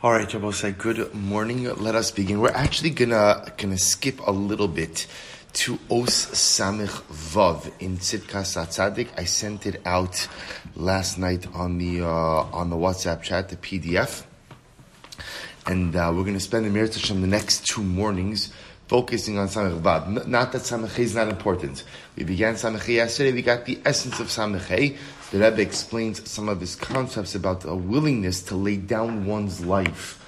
All right, say good morning. Let us begin. We're actually gonna gonna skip a little bit to Os Samich Vav in Tzidkas HaTzadik. I sent it out last night on the uh, on the WhatsApp chat, the PDF, and uh, we're gonna spend the Meretz the next two mornings focusing on Samich Vav. Not that Samich is not important. We began Samich yesterday. We got the essence of Samich the Rebbe explains some of his concepts about a willingness to lay down one's life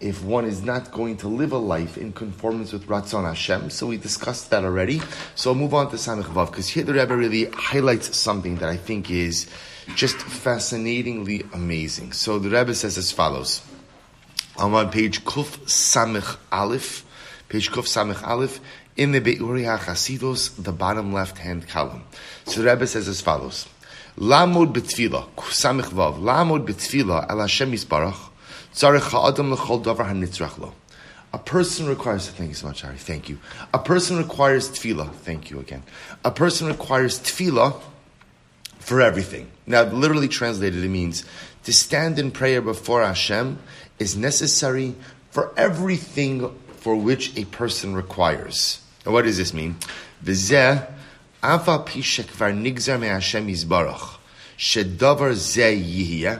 if one is not going to live a life in conformance with Ratzon Hashem. So we discussed that already. So I'll move on to Samech Vav, because here the Rebbe really highlights something that I think is just fascinatingly amazing. So the Rebbe says as follows. I'm on page Kuf Samech Aleph, page Samech Aleph, in the Be'uri HaChasidos, the bottom left hand column. So the Rebbe says as follows. Lamod betfila, samich vav, lamod betfila al Hashem yisbarach, tzarech ha'adam l'chol davar ha'nitzrach lo. A person requires, thank you so much, Ari, thank you. A person requires tefillah, thank you again. A person requires tefillah for everything. Now, literally translated, it means to stand in prayer before Hashem is necessary for everything for which a person requires. Now, what does this mean? V'zeh nigzar. Shedavar ze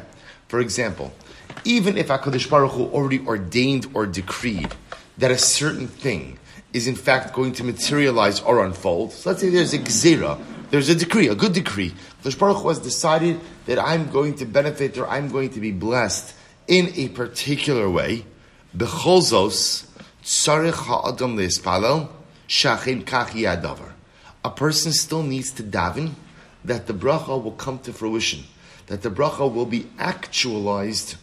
For example, even if HaKadosh Baruch Hu already ordained or decreed that a certain thing is in fact going to materialize or unfold, so let's say there's a gzera, there's a decree, a good decree. HaKadosh Baruch Hu has decided that I'm going to benefit or I'm going to be blessed in a particular way. Becholzos, ha'adam a person still needs to daven that the bracha will come to fruition, that the bracha will be actualized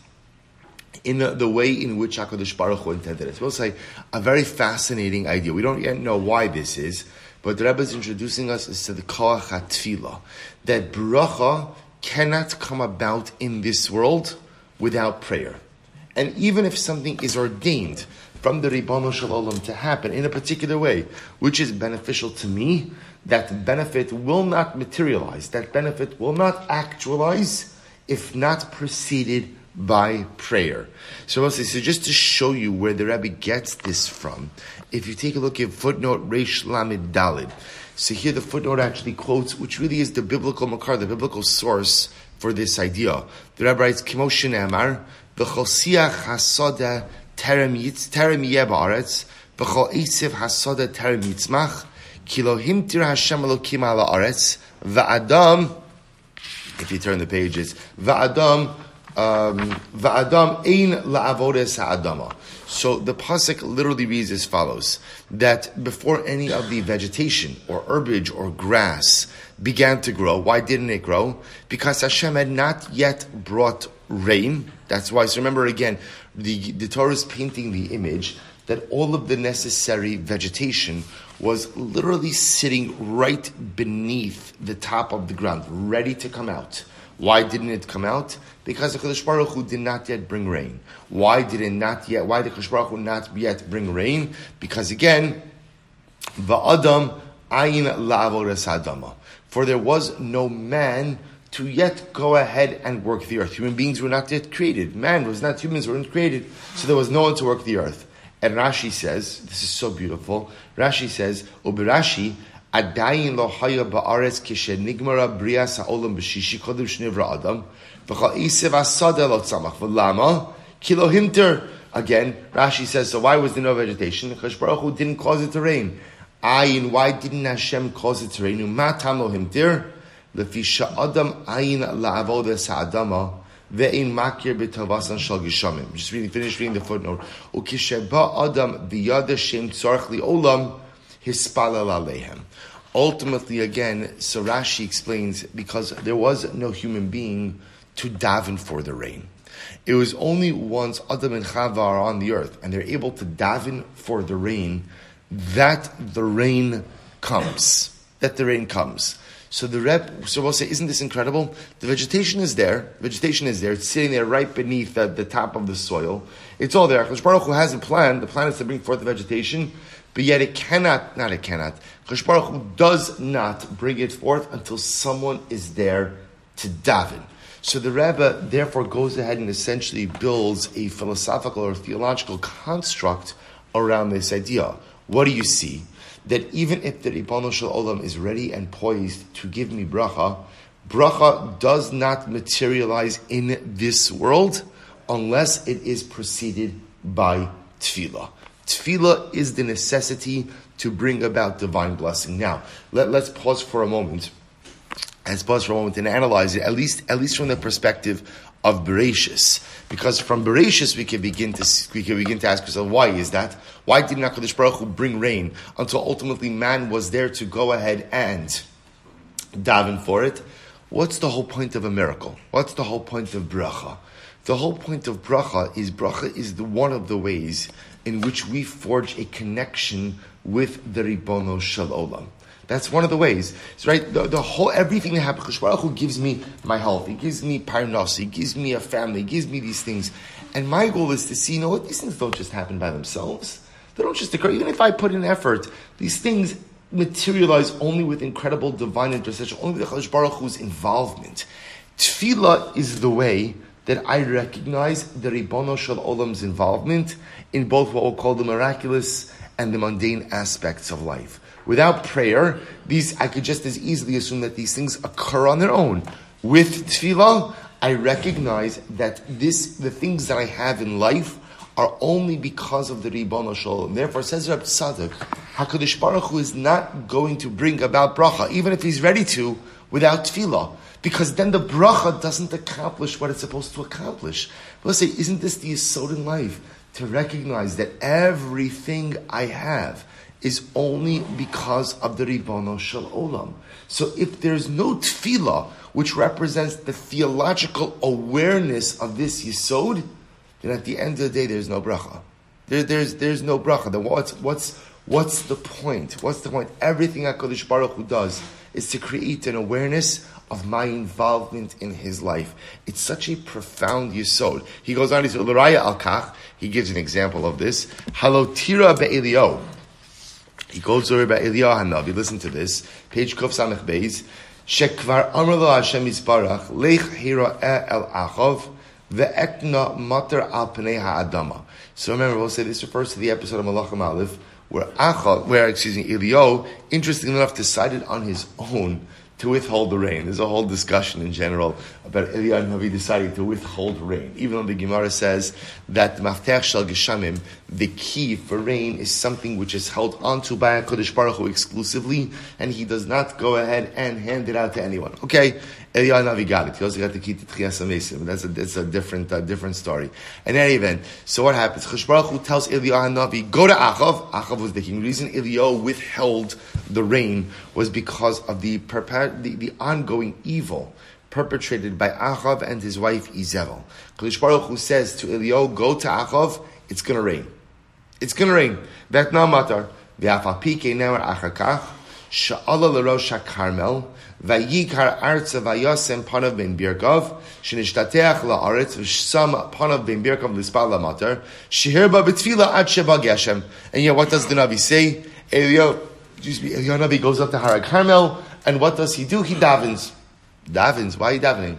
in the way in which HaKadosh Baruch Hu intended it. We'll say a very fascinating idea. We don't yet know why this is, but the Rebbe is introducing us to the Koach HaTfilah, that bracha cannot come about in this world without prayer. And even if something is ordained from the Ribbon Shalom to happen in a particular way, which is beneficial to me, that benefit will not materialize, that benefit will not actualize if not preceded by prayer. So, so just to show you where the Rebbe gets this from, if you take a look at footnote Reish Lamed Dalid, so here the footnote actually quotes, which really is the biblical makar, the biblical source for this idea. The Rebbe writes, Kimoshin Amar, V'chol siach ترمیه بارت بخوا ایسف حساد ترمیت مخ کلو هم تیر هشم الو کیم آرت و ادام if you turn the pages و ادام و ادام این لعوارس ادامه So the pasuk literally reads as follows: that before any of the vegetation or herbage or grass began to grow, why didn't it grow? Because Hashem had not yet brought rain. That's why. So remember again, the the Torah is painting the image that all of the necessary vegetation was literally sitting right beneath the top of the ground, ready to come out. Why didn't it come out? Because the Kodesh Baruch Hu did not yet bring rain. Why did it not yet? Why did Kodesh Baruch Hu not yet bring rain? Because again, va'adam ayin la'avodas adama. For there was no man to yet go ahead and work the earth. Human beings were not yet created. Man was not, humans weren't created. So there was no one to work the earth. And Rashi says, this is so beautiful. Rashi says, Ubirashi, Adayin lo haya ba'aretz kishe nigmara bria sa'olam b'shishi kodim shnivra adam. V'chal isev asada lo tzamach. V'lama? Kilo hinter. Again Rashi says so why was there no vegetation? Because Baruch Hu didn't cause it to rain. Ayin why didn't Hashem cause it to rain? Umatam lo hinter. Lefisha adam ayin la'avodah sa'adama Ve'in makir b'tavasan shal gishamim. Just reading, finish reading the footnote. Ukisheba adam v'yada shem tzarch olam hispalal alehem. Ultimately, again, Sarashi explains because there was no human being to daven for the rain. It was only once Adam and Chava are on the earth and they're able to daven for the rain that the rain comes. That the rain comes. So the rep, so we'll say, isn't this incredible? The vegetation is there. Vegetation is there. It's sitting there right beneath the, the top of the soil. It's all there. Chosh Baruch Hu has a plan. The plan is to bring forth the vegetation, but yet it cannot, not it cannot. Chosh Baruch Hu does not bring it forth until someone is there to daven. So the Rebbe therefore goes ahead and essentially builds a philosophical or theological construct around this idea. What do you see? That even if the Ribbon Shel Olam is ready and poised to give me bracha, bracha does not materialize in this world unless it is preceded by tefillah. Tefillah is the necessity to bring about divine blessing. Now, let, us pause for a moment. Let's pause for a moment and analyze it, at least, at least from the perspective of Bereshis. Because from Bereshis we can begin to we can begin to ask ourselves, why is that? Why did Hakadosh Baruch Hu bring rain until ultimately man was there to go ahead and daven for it? What's the whole point of a miracle? What's the whole point of bracha? The whole point of bracha is bracha is the, one of the ways in which we forge a connection with the Ribono Shel Olam. That's one of the ways. It's right. The, the, whole everything that happens, Baruch Hu gives me my health. He gives me parnos. He gives me a family. He gives me these things. And my goal is to see, you know what? These things don't just happen by themselves. They don't just occur. Even if I put in effort, these things materialize only with incredible divine intercession, only with the Baruch Hu's involvement. Tefillah is the way that I recognize the Ribono Shel Olam's involvement in both what we'll call the miraculous and the mundane aspects of life. Without prayer, these I could just as easily assume that these things occur on their own. With tefillah, I recognize that this the things that I have in life are only because of the Ribono Shel Olam. Therefore, says Rab Tzadok, Hakadosh Baruch Hu is not going to bring about bracha, even if he's ready to, without tefillah because then the bracha doesn't accomplish what it's supposed to accomplish. Let's say, isn't this the yisod in life? To recognize that everything I have is only because of the Ribono Shel Olam. So if there's no tefillah, which represents the theological awareness of this yisod, then at the end of the day, there's no bracha. There, there's, there's no bracha. Then what's, what's, what's the point? What's the point? Everything HaKadosh Baruch Hu does is to create an awareness of my involvement in his life. It's such a profound yisod. He goes on, he says, L'raya al he gives an example of this. Halotira be'elio. He goes over by Eliyahu Hanavi. Listen to this. Page Kuf Samech Beis. Shekvar Amr lo Hashem Yisparach, Lech Hira el Achov, Ve'etna Mater al Ha'adama. So remember, we'll say this refers to the episode of Malachim Aleph, where Achov, where, excuse me, Eliyahu, interestingly enough, decided on his own to withhold the rain. There's a whole discussion in general about Eliyahu Navi deciding to withhold rain. Even though the Gemara says that Maftech Shal Geshamim, the key for rain, is something which is held onto by HaKadosh Baruch Hu exclusively, and he does not go ahead and hand it out to anyone. Okay, Eliyahu Navi got it. He also got the key to Tchias HaMesim. That's a, that's a different, uh, different story. In any event, so what happens? Chash Baruch Hu tells Eliyahu Navi, go to Achav. Achav was the king. The reason Eliyahu withheld the rain was because of the, the, the ongoing evil perpetrated by Achav and his wife Izel. Kadosh says to Eliyahu, go to Achav, it's going to rain. It's going to rain. That no matter. V'afapike never achakach, sha'ala l'rosh ha'karmel, v'yikar arza v'yosem panav ben birkov, shenishtateach la'aretz v'sham panav ben birkov l'spal la'matar, shehirba b'tfila ad sheba geshem. And yet what does the Navi say? Eliyahu, excuse me, Eliyahu Navi goes up to Har Carmel, and what does he do? He davens. Davens. Why are you davening?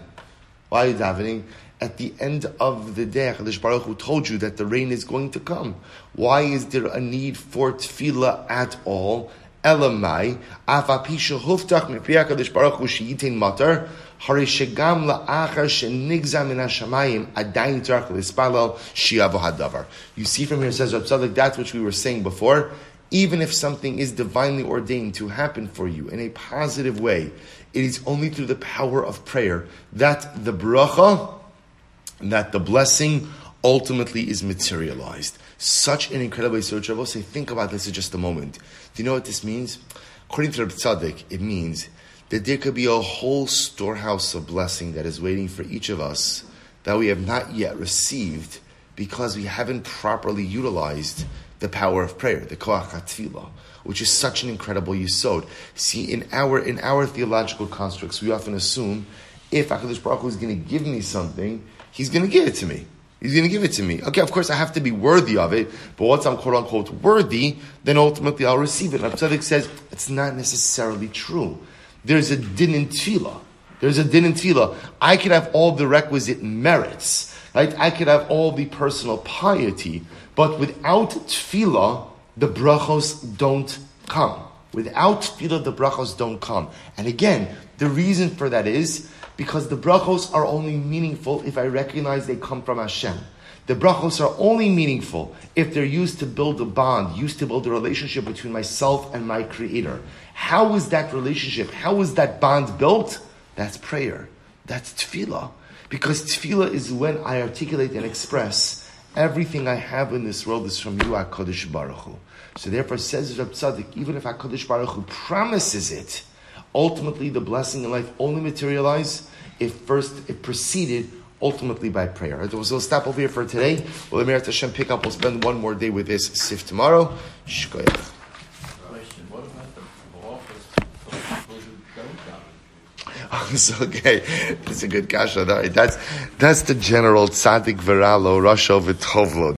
Why are you davening? At the end of the day, Hakadosh Baruch Hu told you that the rain is going to come. Why is there a need for tefillah at all? Elamai, afapisha huftach mipri Hakadosh Baruch Hu matar, hari shegam la'achar shenigza min hashamayim l'spalel shiavo hadavar. You see from here, says Rav Tzadok, that's which we were saying before, even if something is divinely ordained to happen for you in a positive way, it is only through the power of prayer that the bracha, that the blessing ultimately is materialized. Such an incredible way. So say, think about this for just a moment. Do you know what this means? According to Rabbi Tzadok, it means that there could be a whole storehouse of blessing that is waiting for each of us that we have not yet received because we haven't properly utilized the power of prayer, the koach hatfilah, which is such an incredible yisod. See, in our in our theological constructs, we often assume if Hakadosh Baruch Hu is going to give me something, He's going to give it to me. He's going to give it to me. Okay, of course I have to be worthy of it, but once I'm quote unquote worthy, then ultimately I'll receive it. And Tzadok says it's not necessarily true. There's a din in tefillah. There's a din in tefillah. I could have all the requisite merits, right? I could have all the personal piety, but without tefillah, the brachos don't come. Without tefillah, the brachos don't come. And again, the reason for that is because the brachos are only meaningful if I recognize they come from Hashem. The brachos are only meaningful if they're used to build a bond, used to build a relationship between myself and my Creator. How is that relationship? How is that bond built? That's prayer. That's tefillah. Because tefillah is when I articulate and express everything I have in this world is from you, HaKadosh Baruch Hu. So therefore, says Rab Tzaddik, even if HaKadosh Baruch Hu promises it, ultimately the blessing in life only materialize if first it preceded ultimately by prayer. So we'll stop over here for today. We'll Emir Hashem pick up. We'll spend one more day with this sif tomorrow. Shkoyach. Oh, it's okay. It's a good kasha. That's that's the general tzaddik veralo, Rasha V'tovlo.